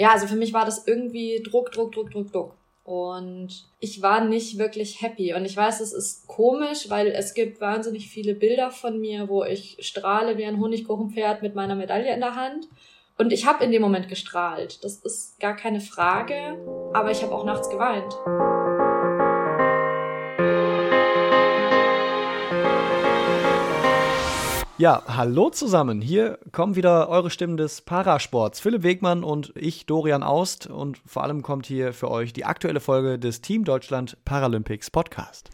ja, also für mich war das irgendwie Druck, Druck, Druck, Druck, Druck. Und ich war nicht wirklich happy. Und ich weiß, es ist komisch, weil es gibt wahnsinnig viele Bilder von mir, wo ich strahle wie ein Honigkuchenpferd mit meiner Medaille in der Hand. Und ich habe in dem Moment gestrahlt. Das ist gar keine Frage. Aber ich habe auch nachts geweint. Ja, hallo zusammen. Hier kommen wieder eure Stimmen des Parasports. Philipp Wegmann und ich, Dorian Aust. Und vor allem kommt hier für euch die aktuelle Folge des Team Deutschland Paralympics Podcast.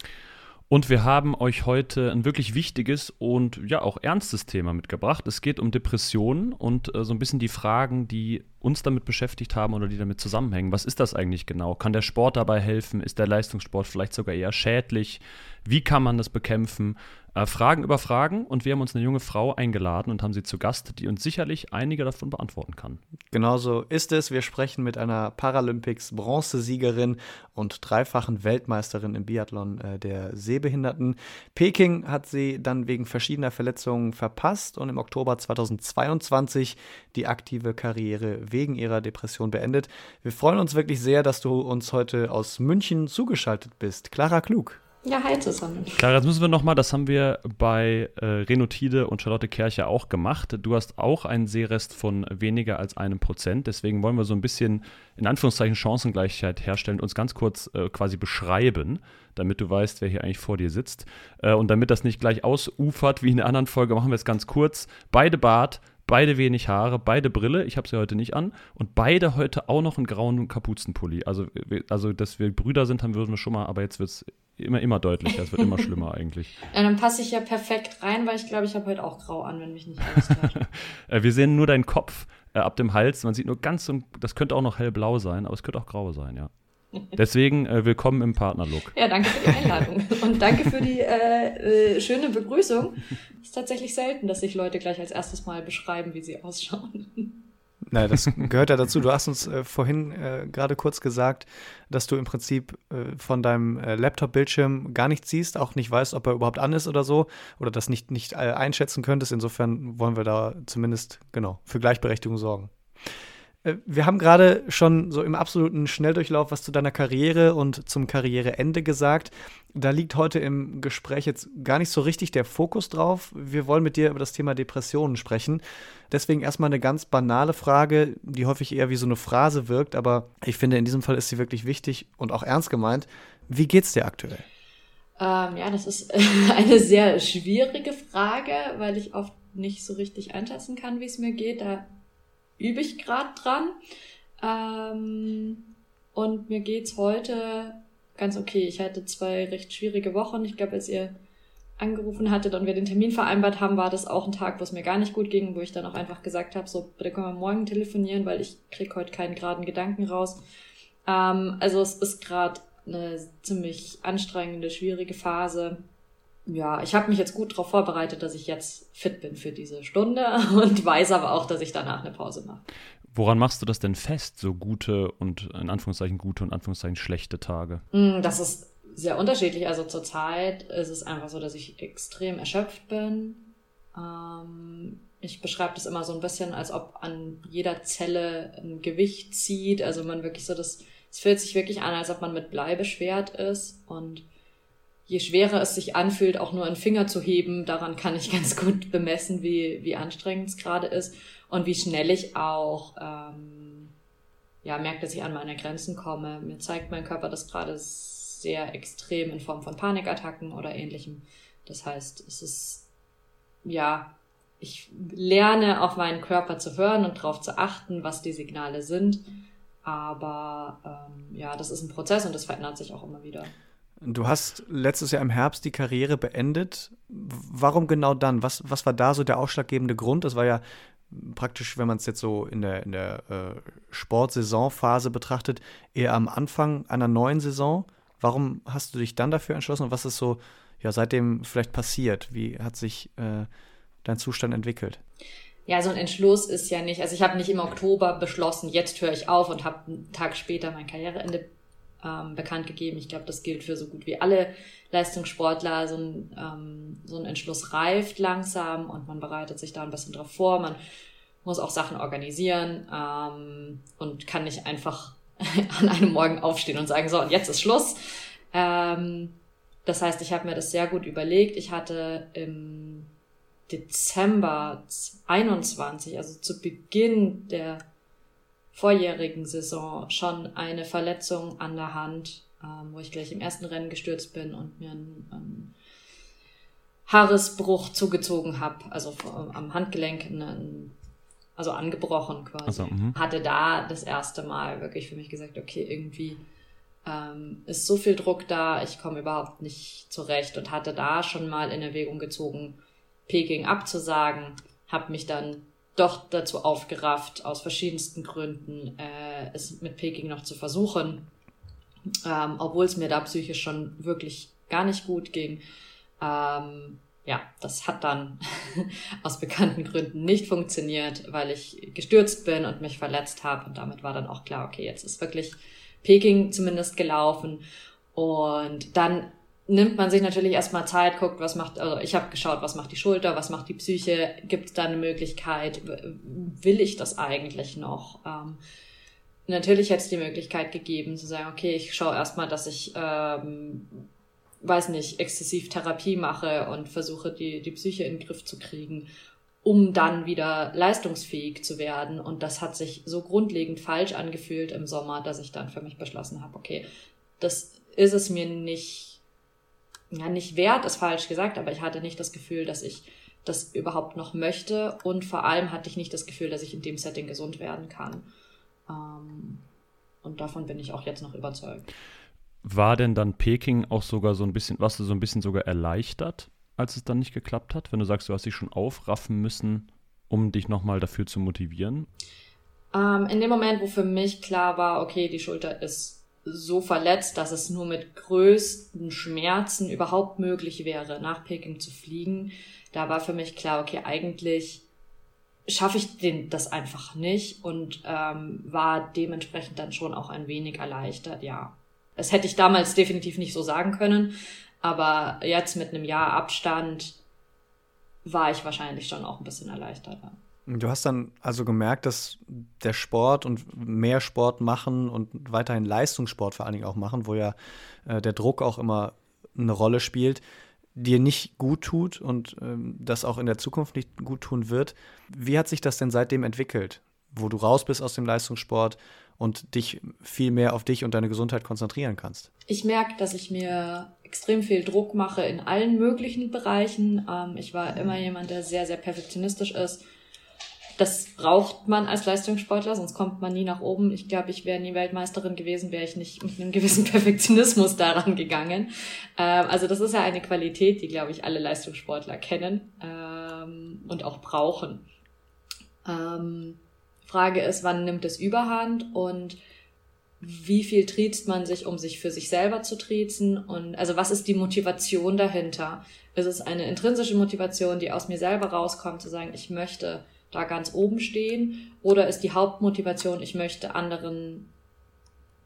Und wir haben euch heute ein wirklich wichtiges und ja auch ernstes Thema mitgebracht. Es geht um Depressionen und äh, so ein bisschen die Fragen, die uns damit beschäftigt haben oder die damit zusammenhängen. Was ist das eigentlich genau? Kann der Sport dabei helfen? Ist der Leistungssport vielleicht sogar eher schädlich? Wie kann man das bekämpfen? Äh, Fragen über Fragen und wir haben uns eine junge Frau eingeladen und haben sie zu Gast, die uns sicherlich einige davon beantworten kann. Genauso ist es. Wir sprechen mit einer Paralympics-Bronzesiegerin und dreifachen Weltmeisterin im Biathlon äh, der Sehbehinderten. Peking hat sie dann wegen verschiedener Verletzungen verpasst und im Oktober 2022 die aktive Karriere wegen ihrer Depression beendet. Wir freuen uns wirklich sehr, dass du uns heute aus München zugeschaltet bist. Clara Klug. Ja, hi zusammen. Klar, jetzt müssen wir nochmal, das haben wir bei äh, Renotide und Charlotte Kercher auch gemacht. Du hast auch einen Sehrest von weniger als einem Prozent. Deswegen wollen wir so ein bisschen, in Anführungszeichen, Chancengleichheit herstellen und uns ganz kurz äh, quasi beschreiben, damit du weißt, wer hier eigentlich vor dir sitzt. Äh, und damit das nicht gleich ausufert wie in der anderen Folge, machen wir es ganz kurz. Beide Bart, beide wenig Haare, beide Brille, ich habe sie heute nicht an, und beide heute auch noch einen grauen Kapuzenpulli. Also, also dass wir Brüder sind, haben würden wir schon mal, aber jetzt wird es immer, immer deutlicher, es wird immer schlimmer eigentlich. Ja, dann passe ich ja perfekt rein, weil ich glaube, ich habe heute auch grau an, wenn mich nicht alles. Äh, wir sehen nur deinen Kopf äh, ab dem Hals, man sieht nur ganz, so, das könnte auch noch hellblau sein, aber es könnte auch grau sein, ja. Deswegen äh, willkommen im Partnerlook. Ja, danke für die Einladung und danke für die äh, äh, schöne Begrüßung. Es ist tatsächlich selten, dass sich Leute gleich als erstes mal beschreiben, wie sie ausschauen. Na, das gehört ja dazu. Du hast uns äh, vorhin äh, gerade kurz gesagt, dass du im Prinzip äh, von deinem äh, Laptop-Bildschirm gar nichts siehst, auch nicht weißt, ob er überhaupt an ist oder so, oder das nicht, nicht äh, einschätzen könntest. Insofern wollen wir da zumindest genau für Gleichberechtigung sorgen. Äh, wir haben gerade schon so im absoluten Schnelldurchlauf was zu deiner Karriere und zum Karriereende gesagt. Da liegt heute im Gespräch jetzt gar nicht so richtig der Fokus drauf. Wir wollen mit dir über das Thema Depressionen sprechen. Deswegen erstmal eine ganz banale Frage, die häufig eher wie so eine Phrase wirkt, aber ich finde, in diesem Fall ist sie wirklich wichtig und auch ernst gemeint. Wie geht's dir aktuell? Ähm, ja, das ist eine sehr schwierige Frage, weil ich oft nicht so richtig einschätzen kann, wie es mir geht. Da übe ich gerade dran. Ähm, und mir geht's heute ganz okay. Ich hatte zwei recht schwierige Wochen. Ich glaube, als ihr angerufen hattet und wir den Termin vereinbart haben, war das auch ein Tag, wo es mir gar nicht gut ging, wo ich dann auch einfach gesagt habe, so, bitte können wir morgen telefonieren, weil ich krieg heute keinen geraden Gedanken raus. Ähm, also es ist gerade eine ziemlich anstrengende, schwierige Phase ja, ich habe mich jetzt gut darauf vorbereitet, dass ich jetzt fit bin für diese Stunde und weiß aber auch, dass ich danach eine Pause mache. Woran machst du das denn fest, so gute und in Anführungszeichen gute und in Anführungszeichen schlechte Tage? Mm, das ist sehr unterschiedlich. Also zurzeit ist es einfach so, dass ich extrem erschöpft bin. Ähm, ich beschreibe das immer so ein bisschen, als ob an jeder Zelle ein Gewicht zieht. Also man wirklich so, das, es fühlt sich wirklich an, als ob man mit Blei beschwert ist und je schwerer es sich anfühlt, auch nur einen Finger zu heben, daran kann ich ganz gut bemessen, wie, wie anstrengend es gerade ist und wie schnell ich auch ähm, ja, merke, dass ich an meine Grenzen komme. Mir zeigt mein Körper das gerade sehr extrem in Form von Panikattacken oder ähnlichem. Das heißt, es ist, ja, ich lerne auf meinen Körper zu hören und darauf zu achten, was die Signale sind. Aber ähm, ja, das ist ein Prozess und das verändert sich auch immer wieder. Du hast letztes Jahr im Herbst die Karriere beendet. Warum genau dann? Was, was war da so der ausschlaggebende Grund? Das war ja praktisch, wenn man es jetzt so in der, in der äh, Sportsaisonphase betrachtet, eher am Anfang einer neuen Saison. Warum hast du dich dann dafür entschlossen und was ist so ja, seitdem vielleicht passiert? Wie hat sich äh, dein Zustand entwickelt? Ja, so ein Entschluss ist ja nicht, also ich habe nicht im Oktober beschlossen, jetzt höre ich auf und habe einen Tag später mein Karriereende ähm, bekannt gegeben. Ich glaube, das gilt für so gut wie alle Leistungssportler. So ein, ähm, so ein Entschluss reift langsam und man bereitet sich da ein bisschen drauf vor. Man muss auch Sachen organisieren ähm, und kann nicht einfach an einem Morgen aufstehen und sagen, so, und jetzt ist Schluss. Ähm, das heißt, ich habe mir das sehr gut überlegt. Ich hatte im Dezember 21, also zu Beginn der vorjährigen Saison, schon eine Verletzung an der Hand, ähm, wo ich gleich im ersten Rennen gestürzt bin und mir einen, einen Haaresbruch zugezogen habe, also am Handgelenk einen, also angebrochen quasi. Also, hatte da das erste Mal wirklich für mich gesagt, okay, irgendwie ähm, ist so viel Druck da, ich komme überhaupt nicht zurecht und hatte da schon mal in Erwägung gezogen, Peking abzusagen, habe mich dann doch dazu aufgerafft, aus verschiedensten Gründen äh, es mit Peking noch zu versuchen, ähm, obwohl es mir da psychisch schon wirklich gar nicht gut ging. Ähm, ja, das hat dann aus bekannten Gründen nicht funktioniert, weil ich gestürzt bin und mich verletzt habe. Und damit war dann auch klar, okay, jetzt ist wirklich Peking zumindest gelaufen. Und dann nimmt man sich natürlich erstmal Zeit, guckt, was macht, also ich habe geschaut, was macht die Schulter, was macht die Psyche, gibt es da eine Möglichkeit, will ich das eigentlich noch? Ähm, natürlich hätte es die Möglichkeit gegeben zu sagen, okay, ich schaue erstmal, dass ich ähm, weiß nicht, exzessiv Therapie mache und versuche, die, die Psyche in den Griff zu kriegen, um dann wieder leistungsfähig zu werden. Und das hat sich so grundlegend falsch angefühlt im Sommer, dass ich dann für mich beschlossen habe, okay, das ist es mir nicht, ja, nicht wert, ist falsch gesagt, aber ich hatte nicht das Gefühl, dass ich das überhaupt noch möchte. Und vor allem hatte ich nicht das Gefühl, dass ich in dem Setting gesund werden kann. Ähm, und davon bin ich auch jetzt noch überzeugt. War denn dann Peking auch sogar so ein bisschen, warst du so ein bisschen sogar erleichtert, als es dann nicht geklappt hat? Wenn du sagst, du hast dich schon aufraffen müssen, um dich nochmal dafür zu motivieren? Ähm, in dem Moment, wo für mich klar war, okay, die Schulter ist so verletzt, dass es nur mit größten Schmerzen überhaupt möglich wäre, nach Peking zu fliegen, da war für mich klar, okay, eigentlich schaffe ich den, das einfach nicht und ähm, war dementsprechend dann schon auch ein wenig erleichtert, ja. Das hätte ich damals definitiv nicht so sagen können. Aber jetzt mit einem Jahr Abstand war ich wahrscheinlich schon auch ein bisschen erleichterter. Du hast dann also gemerkt, dass der Sport und mehr Sport machen und weiterhin Leistungssport vor allen Dingen auch machen, wo ja äh, der Druck auch immer eine Rolle spielt, dir nicht gut tut und ähm, das auch in der Zukunft nicht gut tun wird. Wie hat sich das denn seitdem entwickelt, wo du raus bist aus dem Leistungssport und dich viel mehr auf dich und deine Gesundheit konzentrieren kannst? Ich merke, dass ich mir extrem viel Druck mache in allen möglichen Bereichen. Ähm, ich war immer jemand, der sehr, sehr perfektionistisch ist. Das braucht man als Leistungssportler, sonst kommt man nie nach oben. Ich glaube, ich wäre nie Weltmeisterin gewesen, wäre ich nicht mit einem gewissen Perfektionismus daran gegangen. Ähm, also das ist ja eine Qualität, die, glaube ich, alle Leistungssportler kennen ähm, und auch brauchen. Ähm, Frage ist, wann nimmt es überhand und wie viel triezt man sich, um sich für sich selber zu triezen und also was ist die Motivation dahinter? Ist es eine intrinsische Motivation, die aus mir selber rauskommt, zu sagen, ich möchte da ganz oben stehen oder ist die Hauptmotivation, ich möchte anderen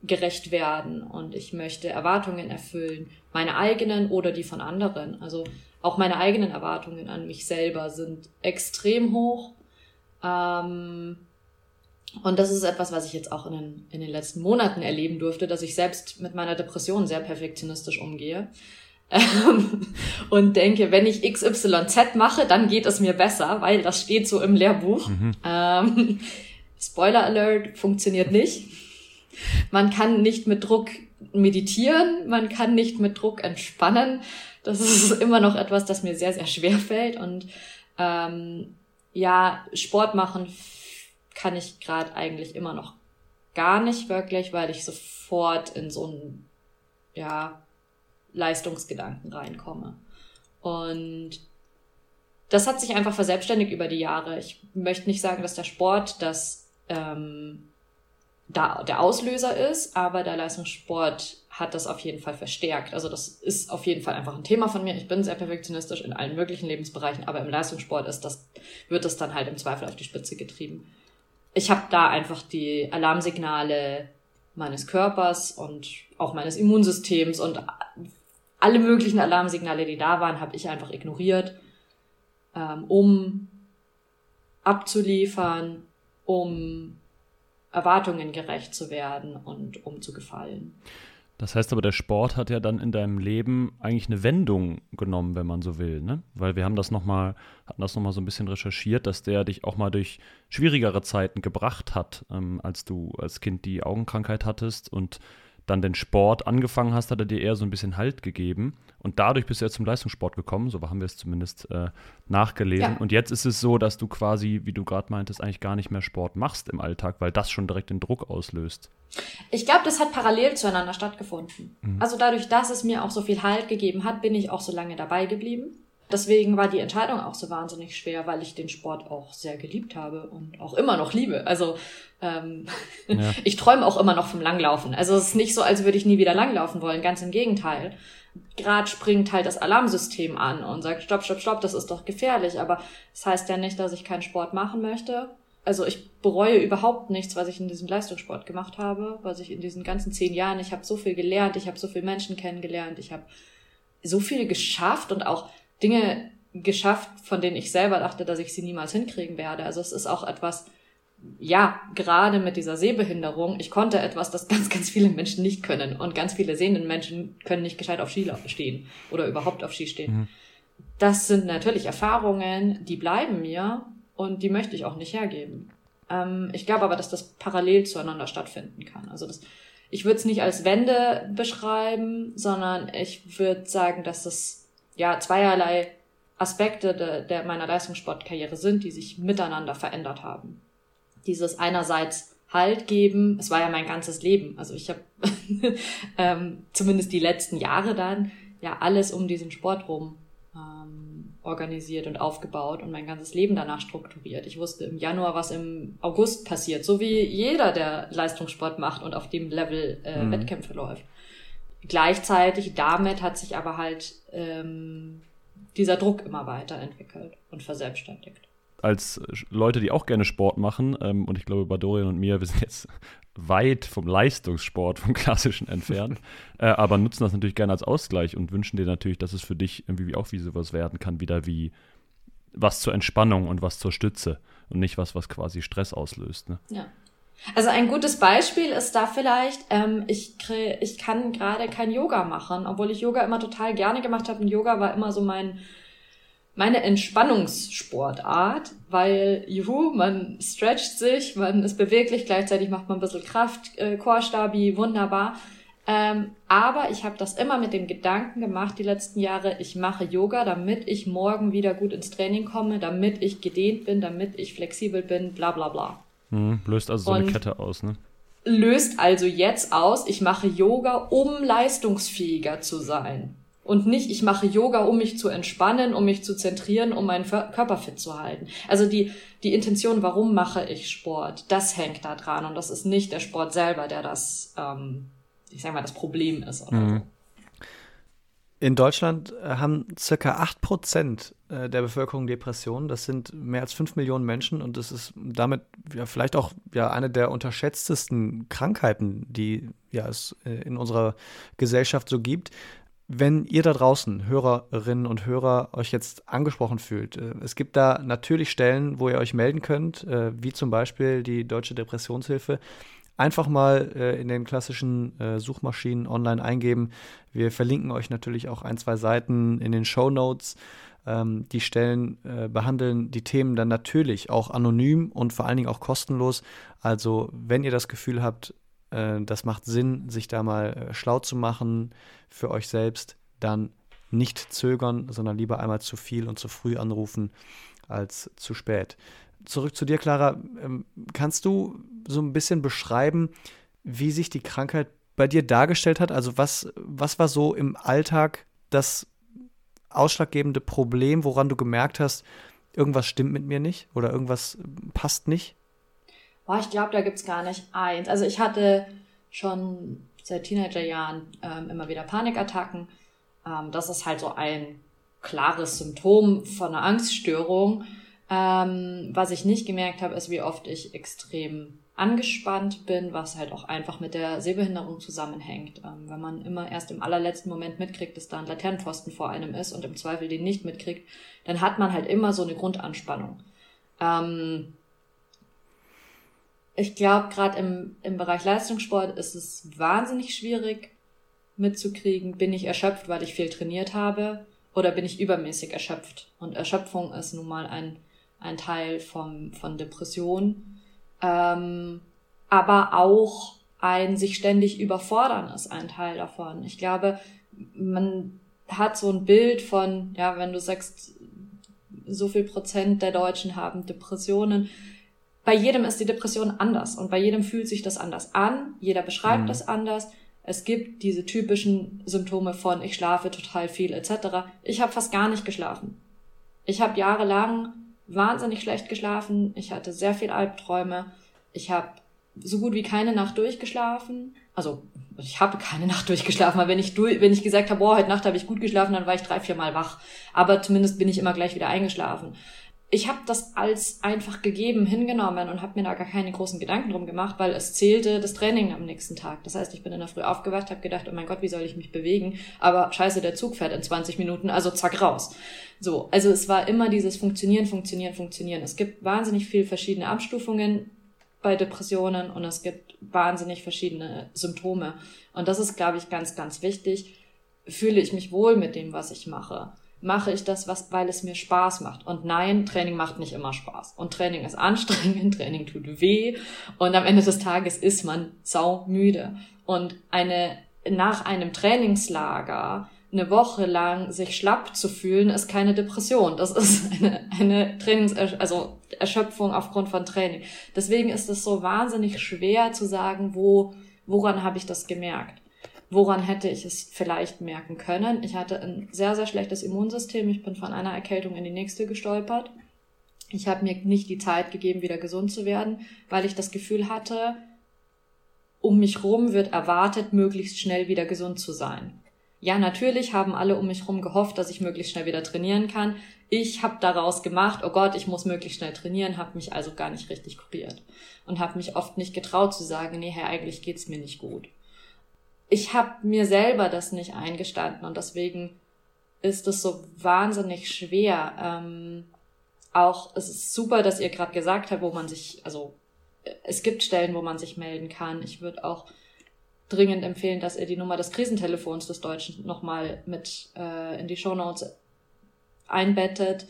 gerecht werden und ich möchte Erwartungen erfüllen, meine eigenen oder die von anderen. Also auch meine eigenen Erwartungen an mich selber sind extrem hoch. Ähm, und das ist etwas, was ich jetzt auch in den, in den letzten Monaten erleben durfte, dass ich selbst mit meiner Depression sehr perfektionistisch umgehe. Ähm, und denke, wenn ich XYZ mache, dann geht es mir besser, weil das steht so im Lehrbuch. Mhm. Ähm, Spoiler Alert, funktioniert nicht. Man kann nicht mit Druck meditieren, man kann nicht mit Druck entspannen. Das ist immer noch etwas, das mir sehr, sehr schwer fällt. Und ähm, ja, Sport machen kann ich gerade eigentlich immer noch gar nicht wirklich, weil ich sofort in so einen, ja, Leistungsgedanken reinkomme. Und das hat sich einfach verselbstständigt über die Jahre. Ich möchte nicht sagen, dass der Sport das ähm, da der Auslöser ist, aber der Leistungssport hat das auf jeden Fall verstärkt. Also das ist auf jeden Fall einfach ein Thema von mir. Ich bin sehr perfektionistisch in allen möglichen Lebensbereichen, aber im Leistungssport ist das, wird das dann halt im Zweifel auf die Spitze getrieben ich habe da einfach die Alarmsignale meines Körpers und auch meines Immunsystems und alle möglichen Alarmsignale, die da waren, habe ich einfach ignoriert, ähm, um abzuliefern, um Erwartungen gerecht zu werden und um zu gefallen. Das heißt aber, der Sport hat ja dann in deinem Leben eigentlich eine Wendung genommen, wenn man so will, ne? Weil wir haben das noch mal, hatten das nochmal so ein bisschen recherchiert, dass der dich auch mal durch schwierigere Zeiten gebracht hat, ähm, als du als Kind die Augenkrankheit hattest und dann den Sport angefangen hast, hat er dir eher so ein bisschen Halt gegeben. Und dadurch bist du ja zum Leistungssport gekommen, so haben wir es zumindest äh, nachgelesen. Ja. Und jetzt ist es so, dass du quasi, wie du gerade meintest, eigentlich gar nicht mehr Sport machst im Alltag, weil das schon direkt den Druck auslöst. Ich glaube, das hat parallel zueinander stattgefunden. Mhm. Also dadurch, dass es mir auch so viel Halt gegeben hat, bin ich auch so lange dabei geblieben. Deswegen war die Entscheidung auch so wahnsinnig schwer, weil ich den Sport auch sehr geliebt habe und auch immer noch liebe. Also ähm, ja. ich träume auch immer noch vom Langlaufen. Also es ist nicht so, als würde ich nie wieder langlaufen wollen. Ganz im Gegenteil. Gerade springt halt das Alarmsystem an und sagt, stopp, stopp, stopp, das ist doch gefährlich. Aber das heißt ja nicht, dass ich keinen Sport machen möchte. Also ich bereue überhaupt nichts, was ich in diesem Leistungssport gemacht habe, was ich in diesen ganzen zehn Jahren, ich habe so viel gelernt, ich habe so viele Menschen kennengelernt, ich habe so viel geschafft und auch Dinge geschafft, von denen ich selber dachte, dass ich sie niemals hinkriegen werde. Also es ist auch etwas, ja, gerade mit dieser Sehbehinderung, ich konnte etwas, das ganz, ganz viele Menschen nicht können. Und ganz viele sehenden Menschen können nicht gescheit auf Ski stehen oder überhaupt auf Ski stehen. Mhm. Das sind natürlich Erfahrungen, die bleiben mir und die möchte ich auch nicht hergeben. Ähm, ich glaube aber, dass das parallel zueinander stattfinden kann. Also das, ich würde es nicht als Wende beschreiben, sondern ich würde sagen, dass es ja zweierlei Aspekte de, der meiner Leistungssportkarriere sind, die sich miteinander verändert haben dieses einerseits Halt geben, es war ja mein ganzes Leben. Also ich habe ähm, zumindest die letzten Jahre dann ja alles um diesen Sport rum ähm, organisiert und aufgebaut und mein ganzes Leben danach strukturiert. Ich wusste im Januar, was im August passiert, so wie jeder, der Leistungssport macht und auf dem Level äh, mhm. Wettkämpfe läuft. Gleichzeitig damit hat sich aber halt ähm, dieser Druck immer weiterentwickelt und verselbstständigt als Leute, die auch gerne Sport machen, ähm, und ich glaube, bei Dorian und mir, wir sind jetzt weit vom Leistungssport, vom klassischen entfernt, äh, aber nutzen das natürlich gerne als Ausgleich und wünschen dir natürlich, dass es für dich irgendwie auch wie sowas werden kann, wieder wie was zur Entspannung und was zur Stütze und nicht was, was quasi Stress auslöst. Ne? Ja. Also ein gutes Beispiel ist da vielleicht, ähm, ich, ich kann gerade kein Yoga machen, obwohl ich Yoga immer total gerne gemacht habe und Yoga war immer so mein meine Entspannungssportart, weil, juhu, man stretcht sich, man ist beweglich, gleichzeitig macht man ein bisschen Kraft, äh, Chorstabi, wunderbar. Ähm, aber ich habe das immer mit dem Gedanken gemacht, die letzten Jahre, ich mache Yoga, damit ich morgen wieder gut ins Training komme, damit ich gedehnt bin, damit ich flexibel bin, bla bla bla. Hm, löst also so eine Kette aus, ne? Löst also jetzt aus, ich mache Yoga, um leistungsfähiger zu sein und nicht, ich mache Yoga, um mich zu entspannen, um mich zu zentrieren, um meinen Körper fit zu halten. Also die, die Intention, warum mache ich Sport, das hängt da dran und das ist nicht der Sport selber, der das, ähm, ich sag mal, das Problem ist. Oder mhm. so. In Deutschland äh, haben circa 8% äh, der Bevölkerung Depressionen. Das sind mehr als 5 Millionen Menschen und das ist damit ja vielleicht auch ja eine der unterschätztesten Krankheiten, die ja es äh, in unserer Gesellschaft so gibt. Wenn ihr da draußen, Hörerinnen und Hörer, euch jetzt angesprochen fühlt, es gibt da natürlich Stellen, wo ihr euch melden könnt, wie zum Beispiel die Deutsche Depressionshilfe. Einfach mal äh, in den klassischen Suchmaschinen online eingeben. Wir verlinken euch natürlich auch ein, zwei Seiten in den Show Notes. Ähm, die Stellen behandeln die Themen dann natürlich auch anonym und vor allen Dingen auch kostenlos. Also, wenn ihr das Gefühl habt, äh, das macht Sinn, sich da mal äh, schlau zu machen für euch selbst. Dann nicht zögern, sondern lieber einmal zu viel und zu früh anrufen als zu spät. Zurück zu dir, Clara. Ähm, kannst du so ein bisschen beschreiben, wie sich die Krankheit bei dir dargestellt hat? Also was, was war so im Alltag das ausschlaggebende Problem, woran du gemerkt hast, irgendwas stimmt mit mir nicht oder irgendwas passt nicht? Boah, ich glaube, da gibt's gar nicht eins. Also ich hatte schon seit Teenagerjahren ähm, immer wieder Panikattacken. Ähm, das ist halt so ein klares Symptom von einer Angststörung. Ähm, was ich nicht gemerkt habe, ist, wie oft ich extrem angespannt bin, was halt auch einfach mit der Sehbehinderung zusammenhängt. Ähm, wenn man immer erst im allerletzten Moment mitkriegt, dass da ein Laternenpfosten vor einem ist und im Zweifel den nicht mitkriegt, dann hat man halt immer so eine Grundanspannung. Ähm, ich glaube, gerade im, im Bereich Leistungssport ist es wahnsinnig schwierig mitzukriegen, bin ich erschöpft, weil ich viel trainiert habe, oder bin ich übermäßig erschöpft. Und Erschöpfung ist nun mal ein, ein Teil vom, von Depression. Ähm, aber auch ein sich ständig überfordern ist ein Teil davon. Ich glaube, man hat so ein Bild von, ja, wenn du sagst, so viel Prozent der Deutschen haben Depressionen. Bei jedem ist die Depression anders und bei jedem fühlt sich das anders an. Jeder beschreibt mhm. das anders. Es gibt diese typischen Symptome von ich schlafe total viel etc. Ich habe fast gar nicht geschlafen. Ich habe jahrelang wahnsinnig schlecht geschlafen. Ich hatte sehr viel Albträume. Ich habe so gut wie keine Nacht durchgeschlafen. Also ich habe keine Nacht durchgeschlafen, weil wenn ich durch, wenn ich gesagt habe, boah, heute Nacht habe ich gut geschlafen, dann war ich drei, vier Mal wach. Aber zumindest bin ich immer gleich wieder eingeschlafen. Ich habe das als einfach gegeben hingenommen und habe mir da gar keine großen Gedanken drum gemacht, weil es zählte das Training am nächsten Tag. Das heißt, ich bin in der Früh aufgewacht, habe gedacht, oh mein Gott, wie soll ich mich bewegen? Aber scheiße, der Zug fährt in 20 Minuten, also zack raus. So, also es war immer dieses Funktionieren, Funktionieren, Funktionieren. Es gibt wahnsinnig viel verschiedene Abstufungen bei Depressionen und es gibt wahnsinnig verschiedene Symptome. Und das ist, glaube ich, ganz, ganz wichtig. Fühle ich mich wohl mit dem, was ich mache? Mache ich das, was, weil es mir Spaß macht? Und nein, Training macht nicht immer Spaß. Und Training ist anstrengend, Training tut weh. Und am Ende des Tages ist man saumüde. Und eine, nach einem Trainingslager eine Woche lang sich schlapp zu fühlen, ist keine Depression. Das ist eine, eine Trainings, also Erschöpfung aufgrund von Training. Deswegen ist es so wahnsinnig schwer zu sagen, wo, woran habe ich das gemerkt? Woran hätte ich es vielleicht merken können? Ich hatte ein sehr, sehr schlechtes Immunsystem. Ich bin von einer Erkältung in die nächste gestolpert. Ich habe mir nicht die Zeit gegeben, wieder gesund zu werden, weil ich das Gefühl hatte, um mich rum wird erwartet, möglichst schnell wieder gesund zu sein. Ja, natürlich haben alle um mich herum gehofft, dass ich möglichst schnell wieder trainieren kann. Ich habe daraus gemacht, oh Gott, ich muss möglichst schnell trainieren, habe mich also gar nicht richtig kuriert und habe mich oft nicht getraut zu sagen, nee, Herr, eigentlich geht's mir nicht gut. Ich habe mir selber das nicht eingestanden und deswegen ist es so wahnsinnig schwer. Ähm, auch es ist super, dass ihr gerade gesagt habt, wo man sich, also es gibt Stellen, wo man sich melden kann. Ich würde auch dringend empfehlen, dass ihr die Nummer des Krisentelefons des Deutschen nochmal mit äh, in die Shownotes einbettet,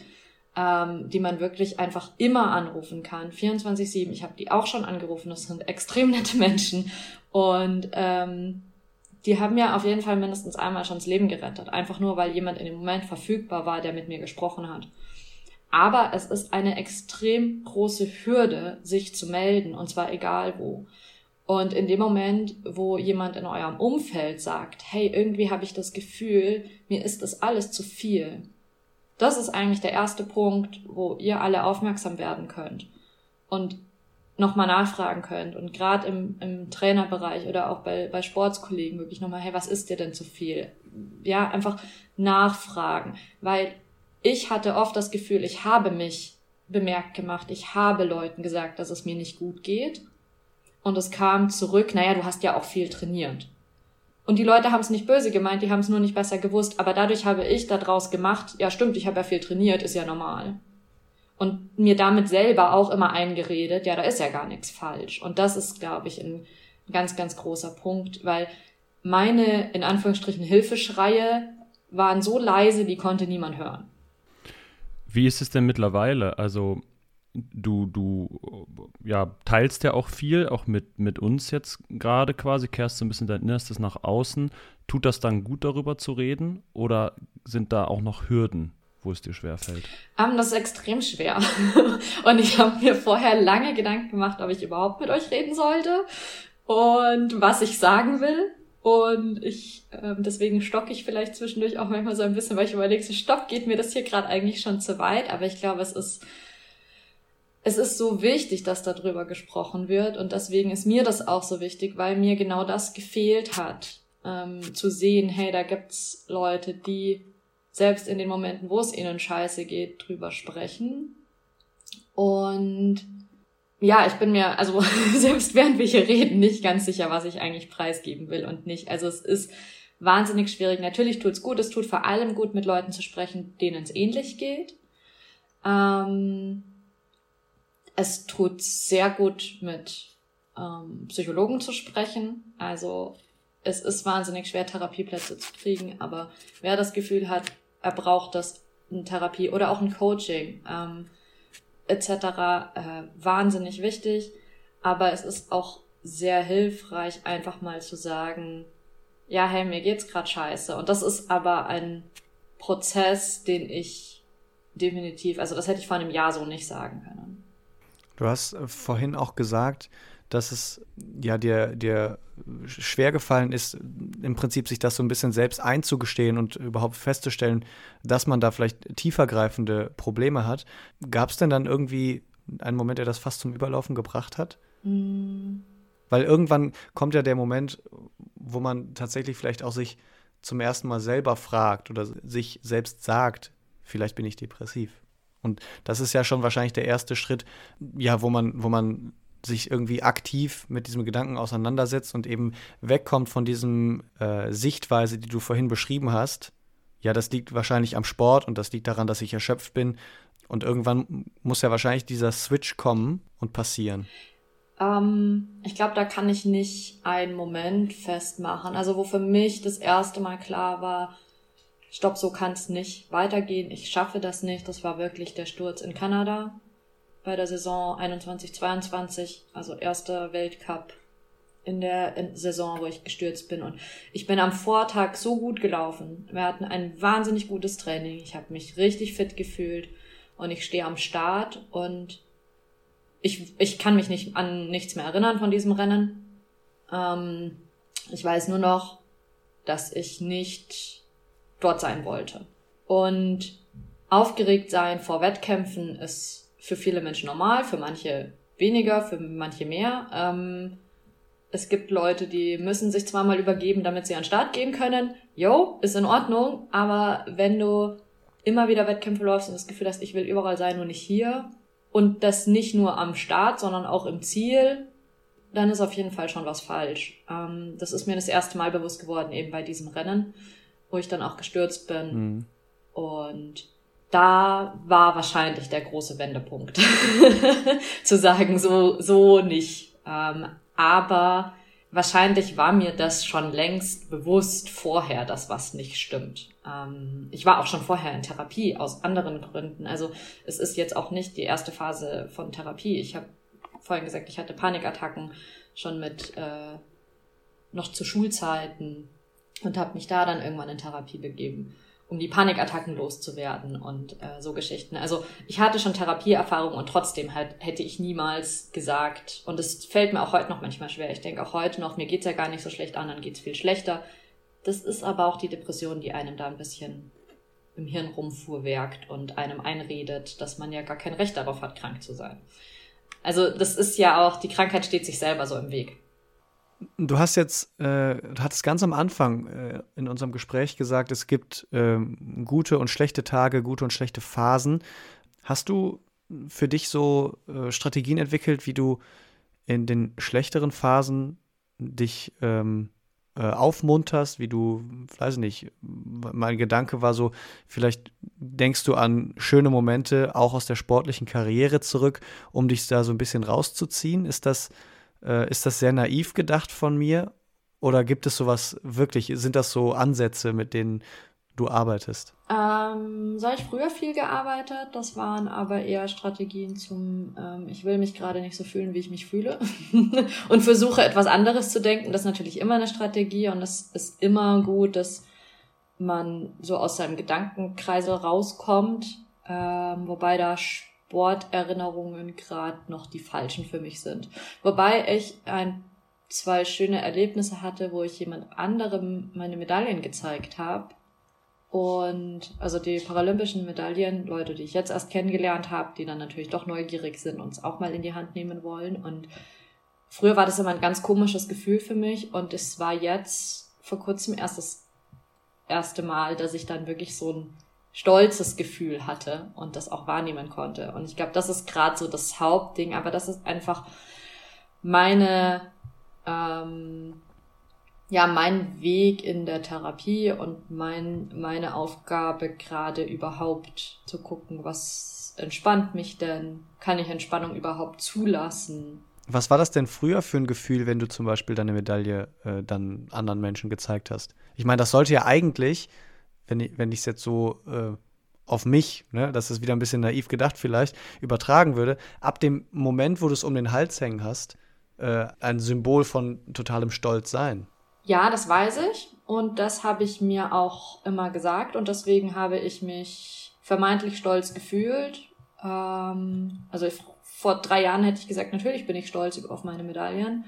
ähm, die man wirklich einfach immer anrufen kann. 24-7. Ich habe die auch schon angerufen. Das sind extrem nette Menschen. Und ähm, die haben mir auf jeden Fall mindestens einmal schon das Leben gerettet. Einfach nur, weil jemand in dem Moment verfügbar war, der mit mir gesprochen hat. Aber es ist eine extrem große Hürde, sich zu melden, und zwar egal wo. Und in dem Moment, wo jemand in eurem Umfeld sagt, hey, irgendwie habe ich das Gefühl, mir ist das alles zu viel. Das ist eigentlich der erste Punkt, wo ihr alle aufmerksam werden könnt und nochmal nachfragen könnt. Und gerade im, im Trainerbereich oder auch bei, bei Sportskollegen wirklich nochmal, hey, was ist dir denn zu viel? Ja, einfach nachfragen. Weil ich hatte oft das Gefühl, ich habe mich bemerkt gemacht, ich habe Leuten gesagt, dass es mir nicht gut geht und es kam zurück, naja, du hast ja auch viel trainiert. Und die Leute haben es nicht böse gemeint, die haben es nur nicht besser gewusst. Aber dadurch habe ich daraus gemacht, ja stimmt, ich habe ja viel trainiert, ist ja normal. Und mir damit selber auch immer eingeredet, ja, da ist ja gar nichts falsch. Und das ist, glaube ich, ein ganz, ganz großer Punkt, weil meine, in Anführungsstrichen, Hilfeschreie waren so leise, die konnte niemand hören. Wie ist es denn mittlerweile? Also du, du ja, teilst ja auch viel, auch mit, mit uns jetzt gerade quasi, kehrst so ein bisschen dein Innerstes nach außen. Tut das dann gut, darüber zu reden? Oder sind da auch noch Hürden, wo es dir schwer fällt? Um, ähm, das ist extrem schwer. und ich habe mir vorher lange Gedanken gemacht, ob ich überhaupt mit euch reden sollte und was ich sagen will. Und ich, ähm, deswegen stocke ich vielleicht zwischendurch auch manchmal so ein bisschen, weil ich überlege, so stopp, geht mir das hier gerade eigentlich schon zu weit. Aber ich glaube, es ist es ist so wichtig, dass darüber gesprochen wird und deswegen ist mir das auch so wichtig, weil mir genau das gefehlt hat, ähm, zu sehen, hey, da gibt's Leute, die selbst in den Momenten, wo es ihnen scheiße geht, drüber sprechen. Und ja, ich bin mir, also selbst während wir hier reden, nicht ganz sicher, was ich eigentlich preisgeben will und nicht. Also es ist wahnsinnig schwierig. Natürlich tut's gut, es tut vor allem gut, mit Leuten zu sprechen, denen es ähnlich geht. Ähm, es tut sehr gut mit ähm, Psychologen zu sprechen. Also es ist wahnsinnig schwer, Therapieplätze zu kriegen, aber wer das Gefühl hat, er braucht das eine Therapie oder auch ein Coaching ähm, etc. Äh, wahnsinnig wichtig. Aber es ist auch sehr hilfreich, einfach mal zu sagen, ja, hey, mir geht's gerade scheiße. Und das ist aber ein Prozess, den ich definitiv, also das hätte ich vor einem Jahr so nicht sagen können. Du hast äh, vorhin auch gesagt, dass es ja dir, dir schwer gefallen ist, im Prinzip sich das so ein bisschen selbst einzugestehen und überhaupt festzustellen, dass man da vielleicht tiefergreifende Probleme hat. Gab es denn dann irgendwie einen Moment, der das fast zum Überlaufen gebracht hat? Mm. Weil irgendwann kommt ja der Moment, wo man tatsächlich vielleicht auch sich zum ersten Mal selber fragt oder sich selbst sagt, vielleicht bin ich depressiv. Und das ist ja schon wahrscheinlich der erste Schritt, ja, wo man, wo man sich irgendwie aktiv mit diesem Gedanken auseinandersetzt und eben wegkommt von diesem äh, Sichtweise, die du vorhin beschrieben hast. Ja, das liegt wahrscheinlich am Sport und das liegt daran, dass ich erschöpft bin. Und irgendwann muss ja wahrscheinlich dieser Switch kommen und passieren. Ähm, ich glaube, da kann ich nicht einen Moment festmachen. Also wo für mich das erste Mal klar war, stopp, so kann es nicht weitergehen. Ich schaffe das nicht. Das war wirklich der Sturz in Kanada bei der Saison 21-22, also erster Weltcup in der Saison, wo ich gestürzt bin. Und ich bin am Vortag so gut gelaufen. Wir hatten ein wahnsinnig gutes Training. Ich habe mich richtig fit gefühlt und ich stehe am Start und ich, ich kann mich nicht an nichts mehr erinnern von diesem Rennen. Ähm, ich weiß nur noch, dass ich nicht dort sein wollte. Und aufgeregt sein vor Wettkämpfen ist für viele Menschen normal, für manche weniger, für manche mehr. Ähm, es gibt Leute, die müssen sich zweimal übergeben, damit sie an den Start gehen können. Jo, ist in Ordnung, aber wenn du immer wieder Wettkämpfe läufst und das Gefühl hast, ich will überall sein, nur nicht hier, und das nicht nur am Start, sondern auch im Ziel, dann ist auf jeden Fall schon was falsch. Ähm, das ist mir das erste Mal bewusst geworden, eben bei diesem Rennen, wo ich dann auch gestürzt bin. Mhm. Und da war wahrscheinlich der große Wendepunkt. Zu sagen, so, so nicht. Ähm, aber wahrscheinlich war mir das schon längst bewusst vorher, dass was nicht stimmt. Ähm, ich war auch schon vorher in Therapie aus anderen Gründen. Also es ist jetzt auch nicht die erste Phase von Therapie. Ich habe vorhin gesagt, ich hatte Panikattacken schon mit äh, noch zu Schulzeiten und habe mich da dann irgendwann in Therapie begeben um die Panikattacken loszuwerden und äh, so Geschichten. Also ich hatte schon Therapieerfahrung und trotzdem halt hätte ich niemals gesagt, und es fällt mir auch heute noch manchmal schwer, ich denke auch heute noch, mir geht's ja gar nicht so schlecht, anderen geht's viel schlechter. Das ist aber auch die Depression, die einem da ein bisschen im Hirn rumfuhrwerkt und einem einredet, dass man ja gar kein Recht darauf hat, krank zu sein. Also das ist ja auch, die Krankheit steht sich selber so im Weg. Du hast jetzt, äh, du hattest ganz am Anfang äh, in unserem Gespräch gesagt, es gibt äh, gute und schlechte Tage, gute und schlechte Phasen. Hast du für dich so äh, Strategien entwickelt, wie du in den schlechteren Phasen dich ähm, äh, aufmunterst, wie du, weiß nicht, mein Gedanke war so, vielleicht denkst du an schöne Momente auch aus der sportlichen Karriere zurück, um dich da so ein bisschen rauszuziehen. Ist das äh, ist das sehr naiv gedacht von mir? Oder gibt es sowas wirklich, sind das so Ansätze, mit denen du arbeitest? Ähm, so habe ich früher viel gearbeitet. Das waren aber eher Strategien zum, ähm, ich will mich gerade nicht so fühlen, wie ich mich fühle. und versuche etwas anderes zu denken. Das ist natürlich immer eine Strategie und es ist immer gut, dass man so aus seinem Gedankenkreisel rauskommt. Ähm, wobei da Sporterinnerungen gerade noch die falschen für mich sind. Wobei ich ein, zwei schöne Erlebnisse hatte, wo ich jemand anderem meine Medaillen gezeigt habe. Und also die paralympischen Medaillen, Leute, die ich jetzt erst kennengelernt habe, die dann natürlich doch neugierig sind und es auch mal in die Hand nehmen wollen. Und früher war das immer ein ganz komisches Gefühl für mich und es war jetzt vor kurzem erst das erste Mal, dass ich dann wirklich so ein stolzes Gefühl hatte und das auch wahrnehmen konnte. Und ich glaube, das ist gerade so das Hauptding, aber das ist einfach meine, ähm, ja, mein Weg in der Therapie und mein, meine Aufgabe gerade überhaupt zu gucken, was entspannt mich denn? Kann ich Entspannung überhaupt zulassen? Was war das denn früher für ein Gefühl, wenn du zum Beispiel deine Medaille äh, dann anderen Menschen gezeigt hast? Ich meine, das sollte ja eigentlich, wenn ich es jetzt so äh, auf mich, ne, das ist wieder ein bisschen naiv gedacht vielleicht, übertragen würde, ab dem Moment, wo du es um den Hals hängen hast, äh, ein Symbol von totalem Stolz sein. Ja, das weiß ich und das habe ich mir auch immer gesagt und deswegen habe ich mich vermeintlich stolz gefühlt. Ähm, also ich vor drei Jahren hätte ich gesagt, natürlich bin ich stolz auf meine Medaillen.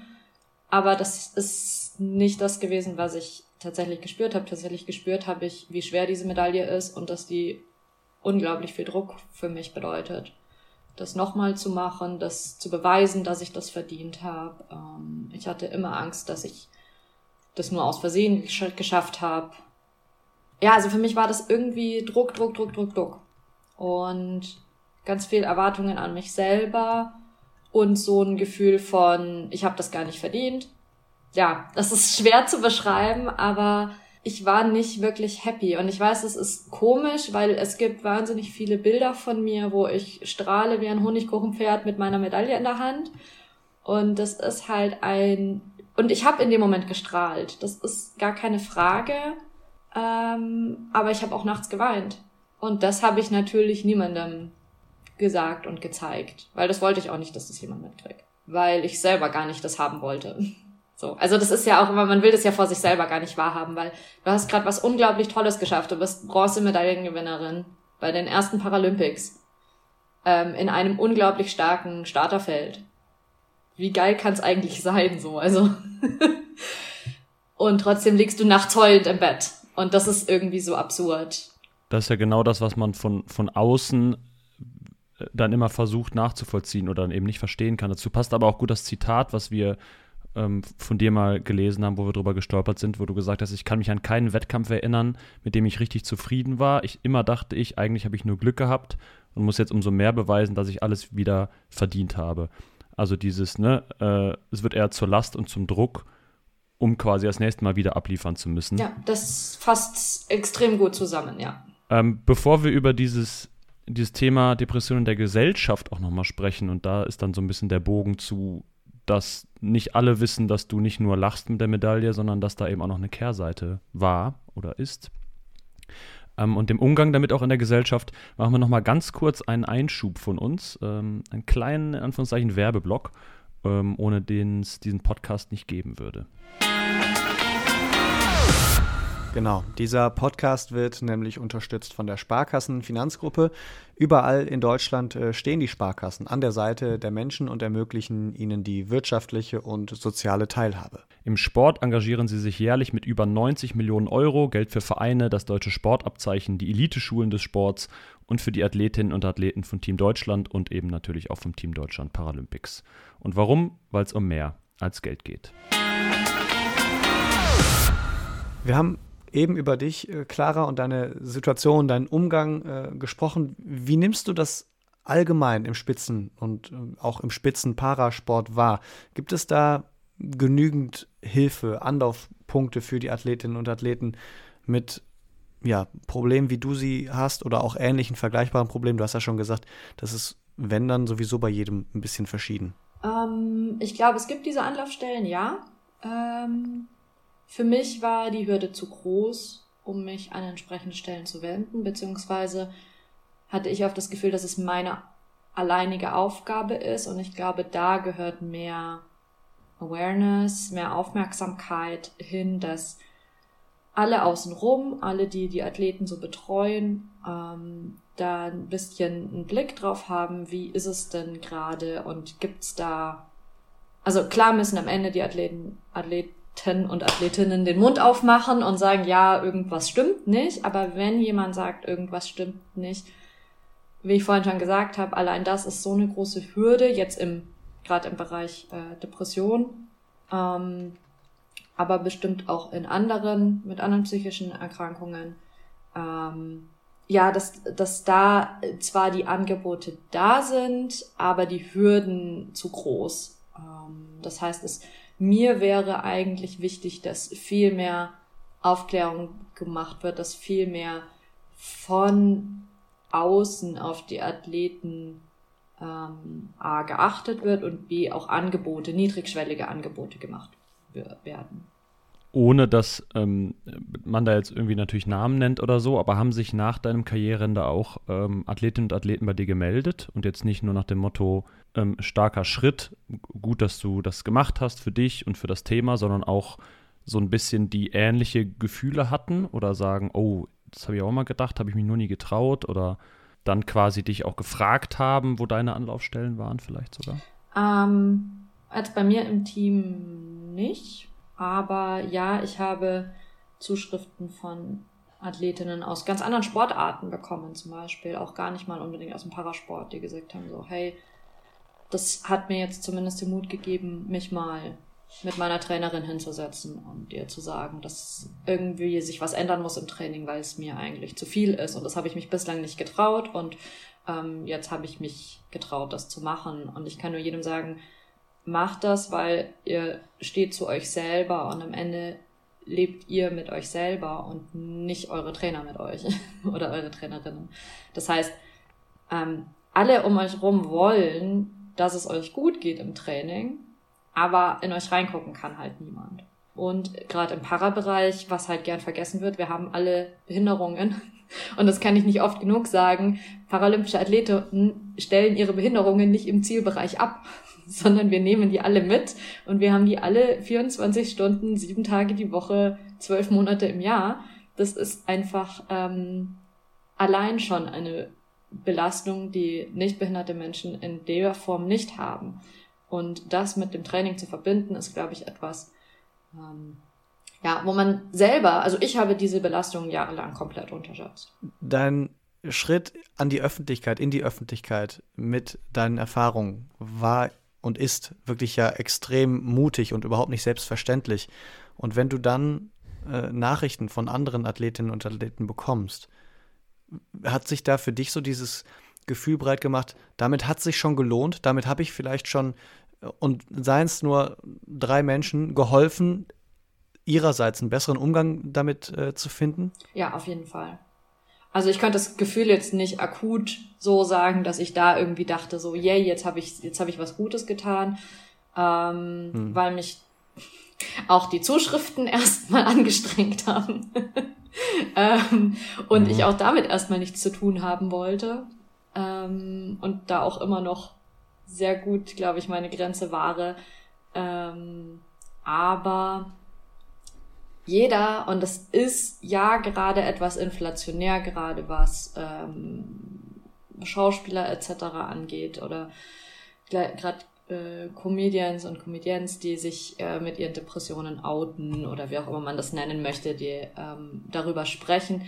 Aber das ist nicht das gewesen, was ich tatsächlich gespürt habe. Tatsächlich gespürt habe ich, wie schwer diese Medaille ist und dass die unglaublich viel Druck für mich bedeutet. Das nochmal zu machen, das zu beweisen, dass ich das verdient habe. Ähm, ich hatte immer Angst, dass ich das nur aus Versehen gesch geschafft habe. Ja, also für mich war das irgendwie Druck, Druck, Druck, Druck, Druck. Und ganz viel Erwartungen an mich selber und so ein Gefühl von, ich habe das gar nicht verdient. Ja, das ist schwer zu beschreiben, aber ich war nicht wirklich happy. Und ich weiß, es ist komisch, weil es gibt wahnsinnig viele Bilder von mir, wo ich strahle wie ein Honigkuchenpferd mit meiner Medaille in der Hand. Und das ist halt ein... Und ich habe in dem Moment gestrahlt. Das ist gar keine Frage. Ähm, aber ich habe auch nachts geweint. Und das habe ich natürlich niemandem gesagt und gezeigt, weil das wollte ich auch nicht, dass das jemand mitkriegt, weil ich selber gar nicht das haben wollte. So, also das ist ja auch immer, man will das ja vor sich selber gar nicht wahrhaben, weil du hast gerade was unglaublich Tolles geschafft. Du bist Bronzemedaillengewinnerin bei den ersten Paralympics ähm, in einem unglaublich starken Starterfeld. Wie geil kann es eigentlich sein, so also. und trotzdem liegst du nachts heulend im Bett und das ist irgendwie so absurd. Das ist ja genau das, was man von von außen dann immer versucht nachzuvollziehen oder dann eben nicht verstehen kann. Dazu passt aber auch gut das Zitat, was wir ähm, von dir mal gelesen haben, wo wir drüber gestolpert sind, wo du gesagt hast, ich kann mich an keinen Wettkampf erinnern, mit dem ich richtig zufrieden war. Ich immer dachte ich, eigentlich habe ich nur Glück gehabt und muss jetzt umso mehr beweisen, dass ich alles wieder verdient habe. Also dieses, ne, äh, es wird eher zur Last und zum Druck, um quasi das nächste Mal wieder abliefern zu müssen. Ja, das fasst extrem gut zusammen, ja. Ähm, bevor wir über dieses dieses Thema Depression in der Gesellschaft auch nochmal sprechen. Und da ist dann so ein bisschen der Bogen zu, dass nicht alle wissen, dass du nicht nur lachst mit der Medaille, sondern dass da eben auch noch eine Kehrseite war oder ist. Ähm, und dem Umgang damit auch in der Gesellschaft machen wir nochmal ganz kurz einen Einschub von uns, ähm, einen kleinen, in Anführungszeichen, Werbeblock, ähm, ohne den es diesen Podcast nicht geben würde. Genau, dieser Podcast wird nämlich unterstützt von der Sparkassenfinanzgruppe. Überall in Deutschland äh, stehen die Sparkassen an der Seite der Menschen und ermöglichen ihnen die wirtschaftliche und soziale Teilhabe. Im Sport engagieren sie sich jährlich mit über 90 Millionen Euro, Geld für Vereine, das deutsche Sportabzeichen, die Eliteschulen des Sports und für die Athletinnen und Athleten von Team Deutschland und eben natürlich auch vom Team Deutschland Paralympics. Und warum? Weil es um mehr als Geld geht. Wir haben eben über dich, äh, Clara, und deine Situation, deinen Umgang äh, gesprochen. Wie nimmst du das allgemein im Spitzen- und äh, auch im Spitzen-Parasport wahr? Gibt es da genügend Hilfe, Anlaufpunkte für die Athletinnen und Athleten mit ja, Problemen, wie du sie hast oder auch ähnlichen vergleichbaren Problemen? Du hast ja schon gesagt, das ist, wenn dann, sowieso bei jedem ein bisschen verschieden. Ähm, ich glaube, es gibt diese Anlaufstellen, ja. Ähm, für mich war die Hürde zu groß, um mich an entsprechende Stellen zu wenden, beziehungsweise hatte ich oft das Gefühl, dass es meine alleinige Aufgabe ist und ich glaube, da gehört mehr Awareness, mehr Aufmerksamkeit hin, dass alle außenrum, alle, die die Athleten so betreuen, ähm, da ein bisschen einen Blick drauf haben, wie ist es denn gerade und gibt's da, also klar müssen am Ende die Athleten, Athleten Athleten und Athletinnen den Mund aufmachen und sagen, ja, irgendwas stimmt nicht. Aber wenn jemand sagt, irgendwas stimmt nicht, wie ich vorhin schon gesagt habe, allein das ist so eine große Hürde, jetzt im, gerade im Bereich äh, Depression, ähm, aber bestimmt auch in anderen, mit anderen psychischen Erkrankungen. Ähm, ja, dass, dass da zwar die Angebote da sind, aber die Hürden zu groß. Ähm, das heißt, es mir wäre eigentlich wichtig, dass viel mehr Aufklärung gemacht wird, dass viel mehr von außen auf die Athleten ähm, A geachtet wird und B auch Angebote, niedrigschwellige Angebote gemacht werden. Ohne dass ähm, man da jetzt irgendwie natürlich Namen nennt oder so, aber haben sich nach deinem Karriereende auch ähm, Athletinnen und Athleten bei dir gemeldet und jetzt nicht nur nach dem Motto ähm, starker Schritt, gut, dass du das gemacht hast für dich und für das Thema, sondern auch so ein bisschen die ähnliche Gefühle hatten oder sagen, oh, das habe ich auch mal gedacht, habe ich mich nur nie getraut oder dann quasi dich auch gefragt haben, wo deine Anlaufstellen waren, vielleicht sogar? Ähm, als bei mir im Team nicht, aber ja, ich habe Zuschriften von Athletinnen aus ganz anderen Sportarten bekommen, zum Beispiel auch gar nicht mal unbedingt aus dem Parasport, die gesagt haben so, hey, das hat mir jetzt zumindest den Mut gegeben, mich mal mit meiner Trainerin hinzusetzen und ihr zu sagen, dass irgendwie sich was ändern muss im Training, weil es mir eigentlich zu viel ist. Und das habe ich mich bislang nicht getraut und ähm, jetzt habe ich mich getraut, das zu machen. Und ich kann nur jedem sagen, macht das, weil ihr steht zu euch selber und am Ende lebt ihr mit euch selber und nicht eure Trainer mit euch oder eure Trainerinnen. Das heißt, ähm, alle um euch rum wollen, dass es euch gut geht im Training aber in euch reingucken kann halt niemand. Und gerade im Parabereich, was halt gern vergessen wird, wir haben alle Behinderungen. Und das kann ich nicht oft genug sagen. Paralympische Athleten stellen ihre Behinderungen nicht im Zielbereich ab, sondern wir nehmen die alle mit und wir haben die alle 24 Stunden, sieben Tage die Woche, zwölf Monate im Jahr. Das ist einfach ähm, allein schon eine Belastung, die nicht behinderte Menschen in der Form nicht haben. Und das mit dem Training zu verbinden, ist, glaube ich, etwas, ähm, ja, wo man selber, also ich habe diese Belastung jahrelang komplett unterschätzt. Dein Schritt an die Öffentlichkeit, in die Öffentlichkeit mit deinen Erfahrungen war und ist wirklich ja extrem mutig und überhaupt nicht selbstverständlich. Und wenn du dann äh, Nachrichten von anderen Athletinnen und Athleten bekommst, hat sich da für dich so dieses Gefühl breit gemacht, damit hat sich schon gelohnt, damit habe ich vielleicht schon und seien es nur drei Menschen, geholfen, ihrerseits einen besseren Umgang damit äh, zu finden? Ja, auf jeden Fall. Also ich könnte das Gefühl jetzt nicht akut so sagen, dass ich da irgendwie dachte, so, yay, yeah, jetzt habe ich, jetzt habe ich was Gutes getan, ähm, hm. weil mich auch die Zuschriften erstmal angestrengt haben ähm, und mhm. ich auch damit erstmal nichts zu tun haben wollte ähm, und da auch immer noch sehr gut, glaube ich, meine Grenze wahre. Ähm, aber jeder, und das ist ja gerade etwas inflationär, gerade was ähm, Schauspieler etc. angeht oder gerade äh, Comedians und Comedians, die sich äh, mit ihren Depressionen outen oder wie auch immer man das nennen möchte, die ähm, darüber sprechen,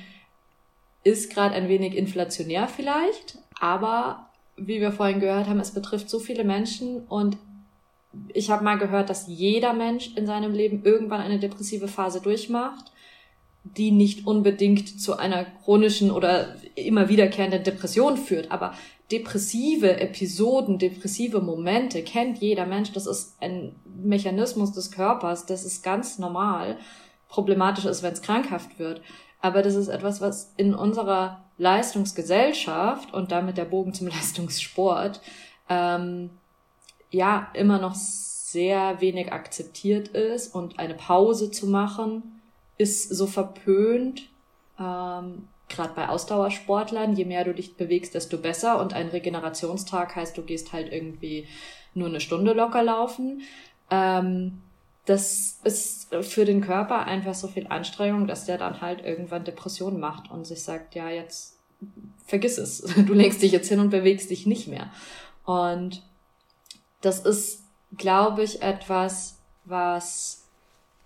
ist gerade ein wenig inflationär vielleicht, aber wie wir vorhin gehört haben, es betrifft so viele Menschen und ich habe mal gehört, dass jeder Mensch in seinem Leben irgendwann eine depressive Phase durchmacht, die nicht unbedingt zu einer chronischen oder immer wiederkehrenden Depression führt, aber depressive Episoden, depressive Momente kennt jeder Mensch. Das ist ein Mechanismus des Körpers, das ist ganz normal. Problematisch ist, wenn es krankhaft wird. Aber das ist etwas, was in unserer Leistungsgesellschaft und damit der Bogen zum Leistungssport ähm, ja immer noch sehr wenig akzeptiert ist und eine Pause zu machen ist so verpönt. Ähm, Gerade bei Ausdauersportlern, je mehr du dich bewegst, desto besser. Und ein Regenerationstag heißt, du gehst halt irgendwie nur eine Stunde locker laufen. Ähm, das ist für den Körper einfach so viel Anstrengung, dass der dann halt irgendwann Depressionen macht und sich sagt, ja, jetzt vergiss es. Du legst dich jetzt hin und bewegst dich nicht mehr. Und das ist, glaube ich, etwas, was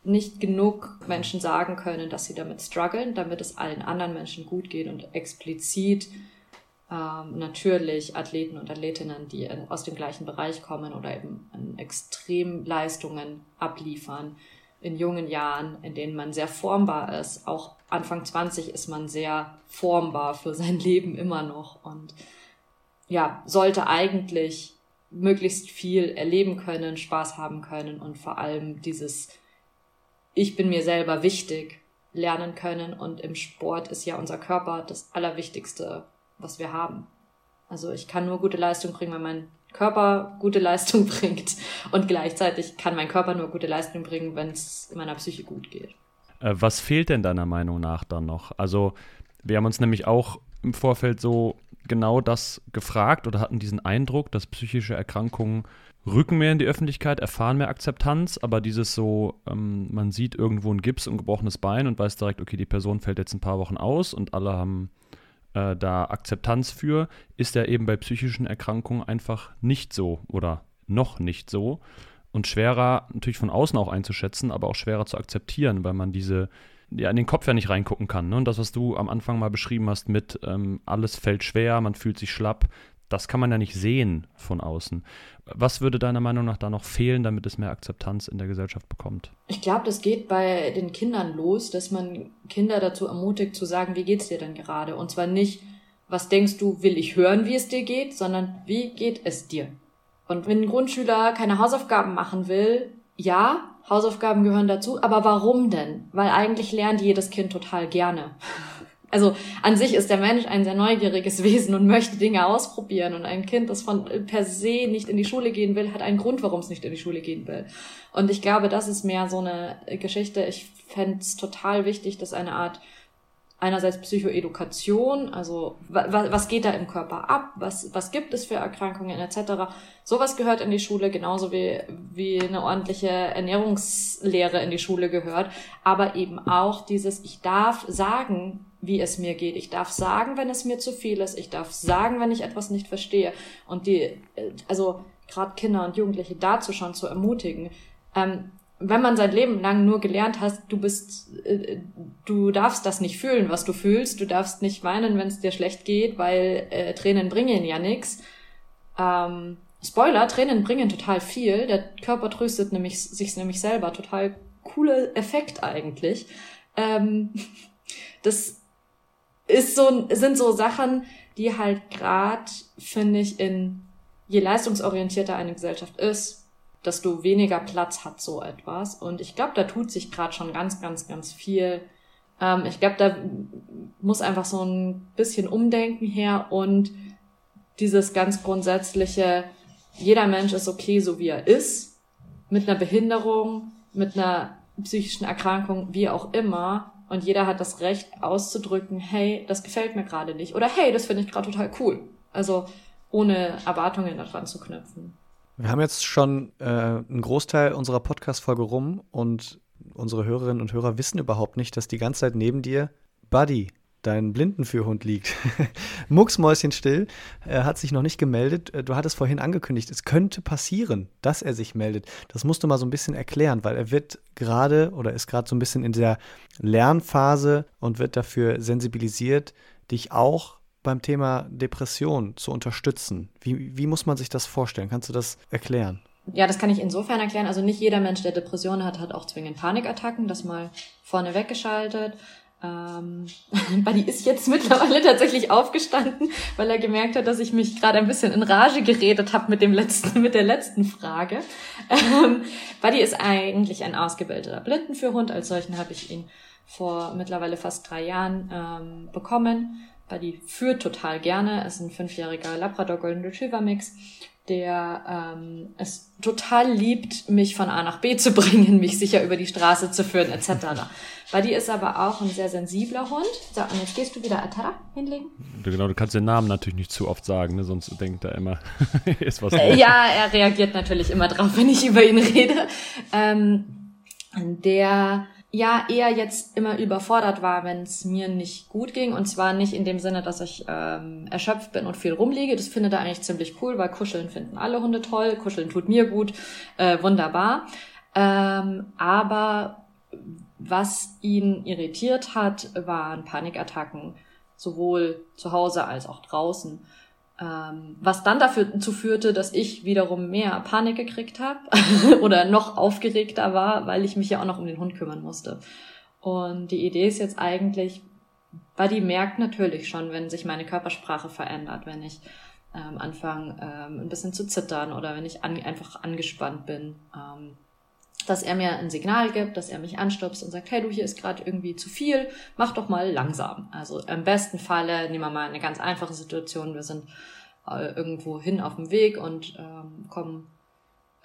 nicht genug Menschen sagen können, dass sie damit strugglen, damit es allen anderen Menschen gut geht und explizit ähm, natürlich Athleten und Athletinnen, die aus dem gleichen Bereich kommen oder eben Extremleistungen abliefern in jungen Jahren, in denen man sehr formbar ist. Auch Anfang 20 ist man sehr formbar für sein Leben immer noch und ja, sollte eigentlich möglichst viel erleben können, Spaß haben können und vor allem dieses Ich bin mir selber wichtig lernen können. Und im Sport ist ja unser Körper das Allerwichtigste, was wir haben. Also ich kann nur gute Leistung bringen, wenn mein Körper gute Leistung bringt. Und gleichzeitig kann mein Körper nur gute Leistung bringen, wenn es meiner Psyche gut geht. Äh, was fehlt denn deiner Meinung nach dann noch? Also wir haben uns nämlich auch im Vorfeld so genau das gefragt oder hatten diesen Eindruck, dass psychische Erkrankungen rücken mehr in die Öffentlichkeit, erfahren mehr Akzeptanz, aber dieses so, ähm, man sieht irgendwo ein Gips und gebrochenes Bein und weiß direkt, okay, die Person fällt jetzt ein paar Wochen aus und alle haben äh, da Akzeptanz für, ist ja eben bei psychischen Erkrankungen einfach nicht so oder noch nicht so und schwerer natürlich von außen auch einzuschätzen, aber auch schwerer zu akzeptieren, weil man diese ja in den Kopf ja nicht reingucken kann. Ne? Und das, was du am Anfang mal beschrieben hast mit ähm, alles fällt schwer, man fühlt sich schlapp, das kann man ja nicht sehen von außen. Was würde deiner Meinung nach da noch fehlen, damit es mehr Akzeptanz in der Gesellschaft bekommt? Ich glaube, das geht bei den Kindern los, dass man Kinder dazu ermutigt zu sagen, wie geht's dir denn gerade? Und zwar nicht, was denkst du, will ich hören, wie es dir geht, sondern wie geht es dir? Und wenn ein Grundschüler keine Hausaufgaben machen will, ja, Hausaufgaben gehören dazu, aber warum denn? Weil eigentlich lernt jedes Kind total gerne. Also an sich ist der Mensch ein sehr neugieriges Wesen und möchte Dinge ausprobieren. Und ein Kind, das von per se nicht in die Schule gehen will, hat einen Grund, warum es nicht in die Schule gehen will. Und ich glaube, das ist mehr so eine Geschichte. Ich fände es total wichtig, dass eine Art einerseits Psychoedukation, also was geht da im Körper ab, was, was gibt es für Erkrankungen etc. Sowas gehört in die Schule, genauso wie, wie eine ordentliche Ernährungslehre in die Schule gehört, aber eben auch dieses, ich darf sagen, wie es mir geht. Ich darf sagen, wenn es mir zu viel ist. Ich darf sagen, wenn ich etwas nicht verstehe. Und die, also gerade Kinder und Jugendliche dazu schon zu ermutigen. Ähm, wenn man sein Leben lang nur gelernt hast, du bist, äh, du darfst das nicht fühlen, was du fühlst. Du darfst nicht weinen, wenn es dir schlecht geht, weil äh, Tränen bringen ja nichts. Ähm, Spoiler, Tränen bringen total viel. Der Körper tröstet nämlich sich nämlich selber. Total cooler Effekt eigentlich. Ähm, das ist so, sind so Sachen, die halt gerade, finde ich, in je leistungsorientierter eine Gesellschaft ist, desto weniger Platz hat so etwas. Und ich glaube, da tut sich gerade schon ganz, ganz, ganz viel. Ähm, ich glaube, da muss einfach so ein bisschen Umdenken her und dieses ganz grundsätzliche, jeder Mensch ist okay, so wie er ist, mit einer Behinderung, mit einer psychischen Erkrankung, wie auch immer. Und jeder hat das Recht auszudrücken, hey, das gefällt mir gerade nicht. Oder hey, das finde ich gerade total cool. Also ohne Erwartungen daran zu knüpfen. Wir haben jetzt schon äh, einen Großteil unserer Podcast-Folge rum und unsere Hörerinnen und Hörer wissen überhaupt nicht, dass die ganze Zeit neben dir Buddy dein Blindenführhund liegt. Mucksmäuschenstill, er hat sich noch nicht gemeldet. Äh, du hattest vorhin angekündigt, es könnte passieren, dass er sich meldet. Das musst du mal so ein bisschen erklären, weil er wird gerade oder ist gerade so ein bisschen in der Lernphase und wird dafür sensibilisiert, dich auch beim Thema Depression zu unterstützen. Wie, wie muss man sich das vorstellen? Kannst du das erklären? Ja, das kann ich insofern erklären. Also nicht jeder Mensch, der Depressionen hat, hat auch zwingend Panikattacken. Das mal vorne weggeschaltet. Ähm, Buddy ist jetzt mittlerweile tatsächlich aufgestanden, weil er gemerkt hat, dass ich mich gerade ein bisschen in Rage geredet habe mit dem letzten, mit der letzten Frage. Ähm, Buddy ist eigentlich ein ausgebildeter Blindenführhund. Als solchen habe ich ihn vor mittlerweile fast drei Jahren ähm, bekommen. Buddy führt total gerne. Er ist ein fünfjähriger Labrador Golden Retriever Mix der ähm, es total liebt, mich von A nach B zu bringen, mich sicher über die Straße zu führen, etc. Buddy ist aber auch ein sehr sensibler Hund. So, und jetzt gehst du wieder Atara hinlegen. Genau, du kannst den Namen natürlich nicht zu oft sagen, ne? sonst denkt er immer, ist was. Äh, ja, er reagiert natürlich immer drauf, wenn ich über ihn rede. Ähm, der ja eher jetzt immer überfordert war, wenn es mir nicht gut ging. Und zwar nicht in dem Sinne, dass ich ähm, erschöpft bin und viel rumliege. Das findet er eigentlich ziemlich cool, weil Kuscheln finden alle Hunde toll. Kuscheln tut mir gut. Äh, wunderbar. Ähm, aber was ihn irritiert hat, waren Panikattacken, sowohl zu Hause als auch draußen. Ähm, was dann dazu führte, dass ich wiederum mehr Panik gekriegt habe oder noch aufgeregter war, weil ich mich ja auch noch um den Hund kümmern musste. Und die Idee ist jetzt eigentlich, Buddy merkt natürlich schon, wenn sich meine Körpersprache verändert, wenn ich ähm, anfange ähm, ein bisschen zu zittern oder wenn ich an, einfach angespannt bin, ähm, dass er mir ein Signal gibt, dass er mich anstupst und sagt, hey du, hier ist gerade irgendwie zu viel, mach doch mal langsam. Also im besten Falle nehmen wir mal eine ganz einfache Situation, wir sind äh, irgendwo hin auf dem Weg und ähm, kommen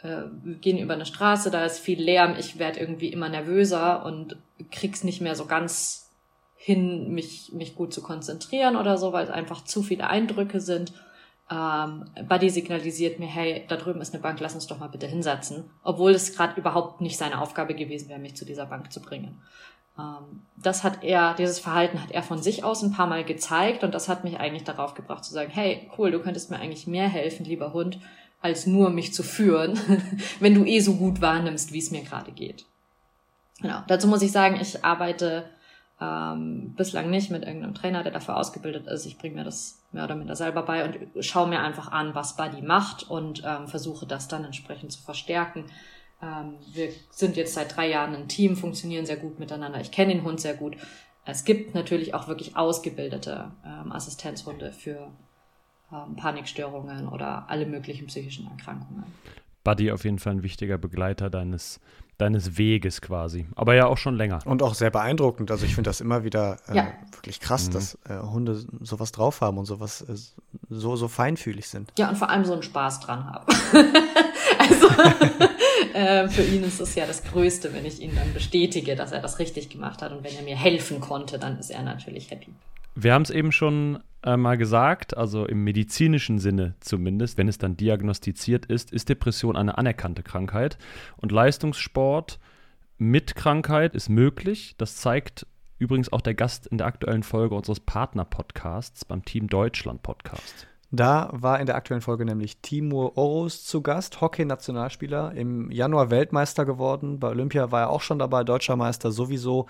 äh, gehen über eine Straße, da ist viel Lärm, ich werde irgendwie immer nervöser und krieg's nicht mehr so ganz hin, mich, mich gut zu konzentrieren oder so, weil es einfach zu viele Eindrücke sind. Ähm, Buddy signalisiert mir, hey, da drüben ist eine Bank, lass uns doch mal bitte hinsetzen. Obwohl es gerade überhaupt nicht seine Aufgabe gewesen wäre, mich zu dieser Bank zu bringen. Ähm, das hat er, dieses Verhalten hat er von sich aus ein paar Mal gezeigt und das hat mich eigentlich darauf gebracht zu sagen, hey, cool, du könntest mir eigentlich mehr helfen, lieber Hund, als nur mich zu führen, wenn du eh so gut wahrnimmst, wie es mir gerade geht. Genau. Dazu muss ich sagen, ich arbeite ähm, bislang nicht mit irgendeinem Trainer, der dafür ausgebildet ist. Ich bringe mir das mehr oder minder selber bei und schaue mir einfach an, was Buddy macht und ähm, versuche das dann entsprechend zu verstärken. Ähm, wir sind jetzt seit drei Jahren ein Team, funktionieren sehr gut miteinander. Ich kenne den Hund sehr gut. Es gibt natürlich auch wirklich ausgebildete ähm, Assistenzhunde für ähm, Panikstörungen oder alle möglichen psychischen Erkrankungen. Buddy auf jeden Fall ein wichtiger Begleiter deines deines Weges quasi. Aber ja auch schon länger. Und auch sehr beeindruckend. Also ich finde das immer wieder äh, ja. wirklich krass, mhm. dass äh, Hunde sowas drauf haben und sowas äh, so, so feinfühlig sind. Ja, und vor allem so einen Spaß dran haben. also äh, für ihn ist es ja das Größte, wenn ich ihn dann bestätige, dass er das richtig gemacht hat. Und wenn er mir helfen konnte, dann ist er natürlich happy. Wir haben es eben schon äh, mal gesagt, also im medizinischen Sinne zumindest, wenn es dann diagnostiziert ist, ist Depression eine anerkannte Krankheit. Und Leistungssport mit Krankheit ist möglich. Das zeigt übrigens auch der Gast in der aktuellen Folge unseres Partner-Podcasts beim Team Deutschland Podcast. Da war in der aktuellen Folge nämlich Timur Oros zu Gast, Hockey-Nationalspieler, im Januar Weltmeister geworden. Bei Olympia war er auch schon dabei, deutscher Meister sowieso.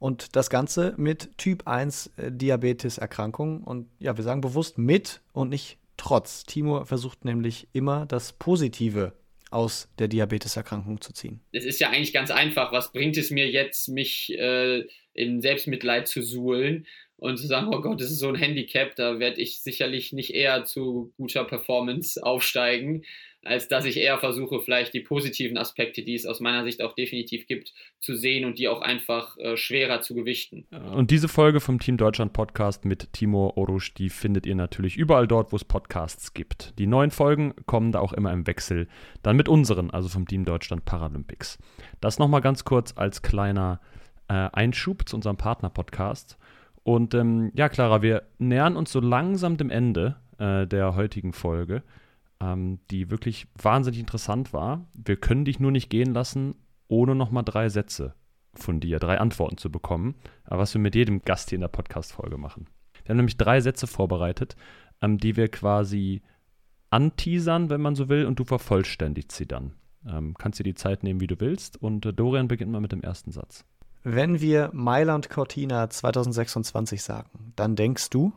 Und das Ganze mit Typ 1 äh, Diabetes-Erkrankung. Und ja, wir sagen bewusst mit und nicht trotz. Timur versucht nämlich immer das Positive aus der Diabeteserkrankung zu ziehen. Es ist ja eigentlich ganz einfach. Was bringt es mir jetzt, mich äh, in Selbstmitleid zu suhlen und zu sagen, oh Gott, das ist so ein Handicap, da werde ich sicherlich nicht eher zu guter Performance aufsteigen als dass ich eher versuche, vielleicht die positiven Aspekte, die es aus meiner Sicht auch definitiv gibt, zu sehen und die auch einfach äh, schwerer zu gewichten. Und diese Folge vom Team Deutschland Podcast mit Timo Orusch, die findet ihr natürlich überall dort, wo es Podcasts gibt. Die neuen Folgen kommen da auch immer im Wechsel, dann mit unseren, also vom Team Deutschland Paralympics. Das nochmal ganz kurz als kleiner äh, Einschub zu unserem Partner-Podcast. Und ähm, ja, Clara, wir nähern uns so langsam dem Ende äh, der heutigen Folge ähm, die wirklich wahnsinnig interessant war. Wir können dich nur nicht gehen lassen, ohne nochmal drei Sätze von dir, drei Antworten zu bekommen, was wir mit jedem Gast hier in der Podcast-Folge machen. Wir haben nämlich drei Sätze vorbereitet, ähm, die wir quasi anteasern, wenn man so will, und du vervollständigst sie dann. Ähm, kannst dir die Zeit nehmen, wie du willst. Und äh, Dorian beginnt mal mit dem ersten Satz. Wenn wir Mailand Cortina 2026 sagen, dann denkst du?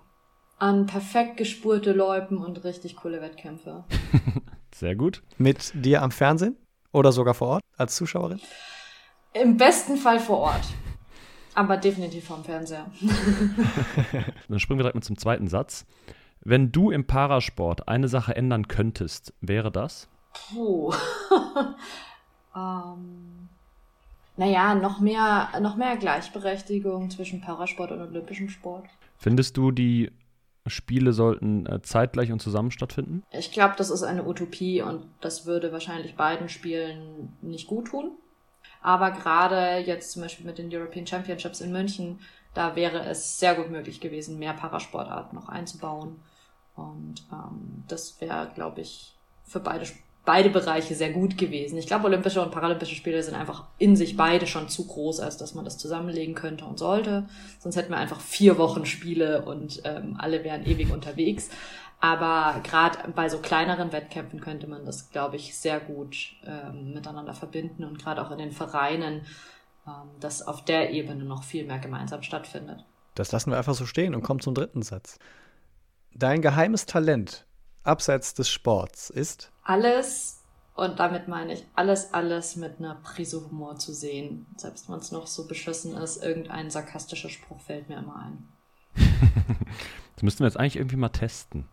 An perfekt gespurte Loipen und richtig coole Wettkämpfe. Sehr gut. Mit dir am Fernsehen oder sogar vor Ort als Zuschauerin? Im besten Fall vor Ort. Aber definitiv vom Fernseher. Dann springen wir direkt mal zum zweiten Satz. Wenn du im Parasport eine Sache ändern könntest, wäre das? Puh. ähm, naja, noch mehr, noch mehr Gleichberechtigung zwischen Parasport und olympischem Sport. Findest du die Spiele sollten äh, zeitgleich und zusammen stattfinden? Ich glaube, das ist eine Utopie und das würde wahrscheinlich beiden Spielen nicht gut tun. Aber gerade jetzt zum Beispiel mit den European Championships in München, da wäre es sehr gut möglich gewesen, mehr Parasportarten noch einzubauen. Und ähm, das wäre, glaube ich, für beide beide Bereiche sehr gut gewesen. Ich glaube, Olympische und Paralympische Spiele sind einfach in sich beide schon zu groß, als dass man das zusammenlegen könnte und sollte. Sonst hätten wir einfach vier Wochen Spiele und ähm, alle wären ewig unterwegs. Aber gerade bei so kleineren Wettkämpfen könnte man das, glaube ich, sehr gut ähm, miteinander verbinden und gerade auch in den Vereinen, ähm, dass auf der Ebene noch viel mehr gemeinsam stattfindet. Das lassen wir einfach so stehen und kommen zum dritten Satz. Dein geheimes Talent abseits des Sports ist? Alles, und damit meine ich alles, alles mit einer Prise Humor zu sehen. Selbst wenn es noch so beschissen ist, irgendein sarkastischer Spruch fällt mir immer ein. das müssten wir jetzt eigentlich irgendwie mal testen.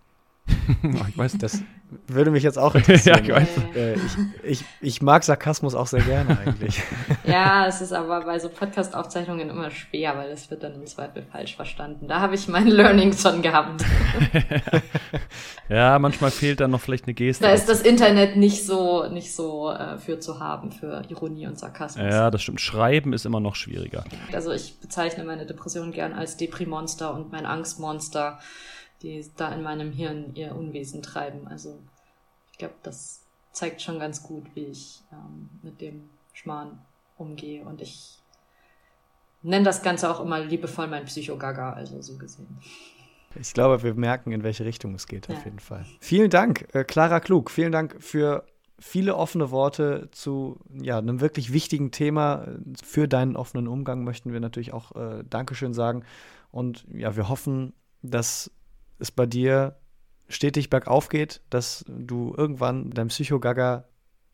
ich weiß, das würde mich jetzt auch interessieren. ja, ich, äh, ich, ich, ich, mag Sarkasmus auch sehr gerne eigentlich. ja, es ist aber bei so Podcast-Aufzeichnungen immer schwer, weil es wird dann im Zweifel falsch verstanden. Da habe ich mein Learning schon gehabt. ja, manchmal fehlt dann noch vielleicht eine Geste. Da ist das Internet nicht so, nicht so äh, für zu haben, für Ironie und Sarkasmus. Ja, das stimmt. Schreiben ist immer noch schwieriger. Also ich bezeichne meine Depression gern als Deprimonster und mein Angstmonster die da in meinem Hirn ihr Unwesen treiben. Also ich glaube, das zeigt schon ganz gut, wie ich ähm, mit dem Schmarrn umgehe. Und ich nenne das Ganze auch immer liebevoll mein Psychogaga, also so gesehen. Ich glaube, wir merken, in welche Richtung es geht, ja. auf jeden Fall. Vielen Dank, äh, Clara Klug. Vielen Dank für viele offene Worte zu ja, einem wirklich wichtigen Thema. Für deinen offenen Umgang möchten wir natürlich auch äh, Dankeschön sagen. Und ja, wir hoffen, dass es bei dir stetig bergauf geht, dass du irgendwann dein Psychogaga,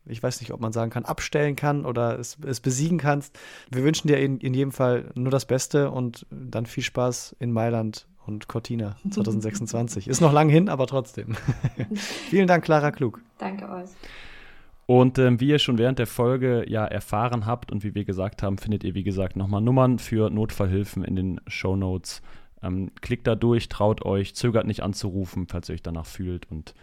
ich weiß nicht, ob man sagen kann, abstellen kann oder es, es besiegen kannst. Wir wünschen dir in, in jedem Fall nur das Beste und dann viel Spaß in Mailand und Cortina 2026. Ist noch lang hin, aber trotzdem. Vielen Dank, Clara Klug. Danke euch. Und ähm, wie ihr schon während der Folge ja erfahren habt und wie wir gesagt haben, findet ihr, wie gesagt, nochmal Nummern für Notfallhilfen in den Show Notes. Ähm, klickt da durch, traut euch, zögert nicht anzurufen, falls ihr euch danach fühlt und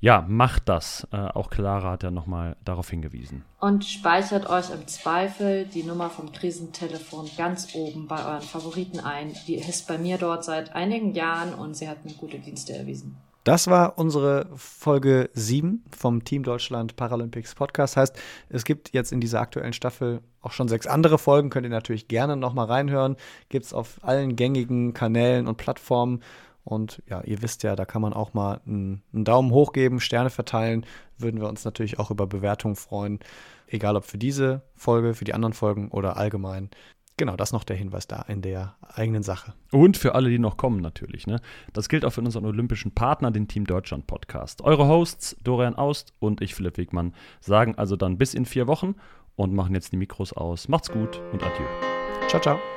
ja, macht das. Äh, auch Clara hat ja nochmal darauf hingewiesen. Und speichert euch im Zweifel die Nummer vom Krisentelefon ganz oben bei euren Favoriten ein. Die ist bei mir dort seit einigen Jahren und sie hat mir gute Dienste erwiesen. Das war unsere Folge 7 vom Team Deutschland Paralympics Podcast. Heißt, es gibt jetzt in dieser aktuellen Staffel auch schon sechs andere Folgen. Könnt ihr natürlich gerne nochmal reinhören. Gibt es auf allen gängigen Kanälen und Plattformen. Und ja, ihr wisst ja, da kann man auch mal einen, einen Daumen hoch geben, Sterne verteilen. Würden wir uns natürlich auch über Bewertungen freuen. Egal ob für diese Folge, für die anderen Folgen oder allgemein. Genau, das noch der Hinweis da in der eigenen Sache. Und für alle, die noch kommen natürlich. Ne? Das gilt auch für unseren olympischen Partner, den Team Deutschland Podcast. Eure Hosts, Dorian Aust und ich, Philipp Wegmann, sagen also dann bis in vier Wochen und machen jetzt die Mikros aus. Macht's gut und adieu. Ciao, ciao.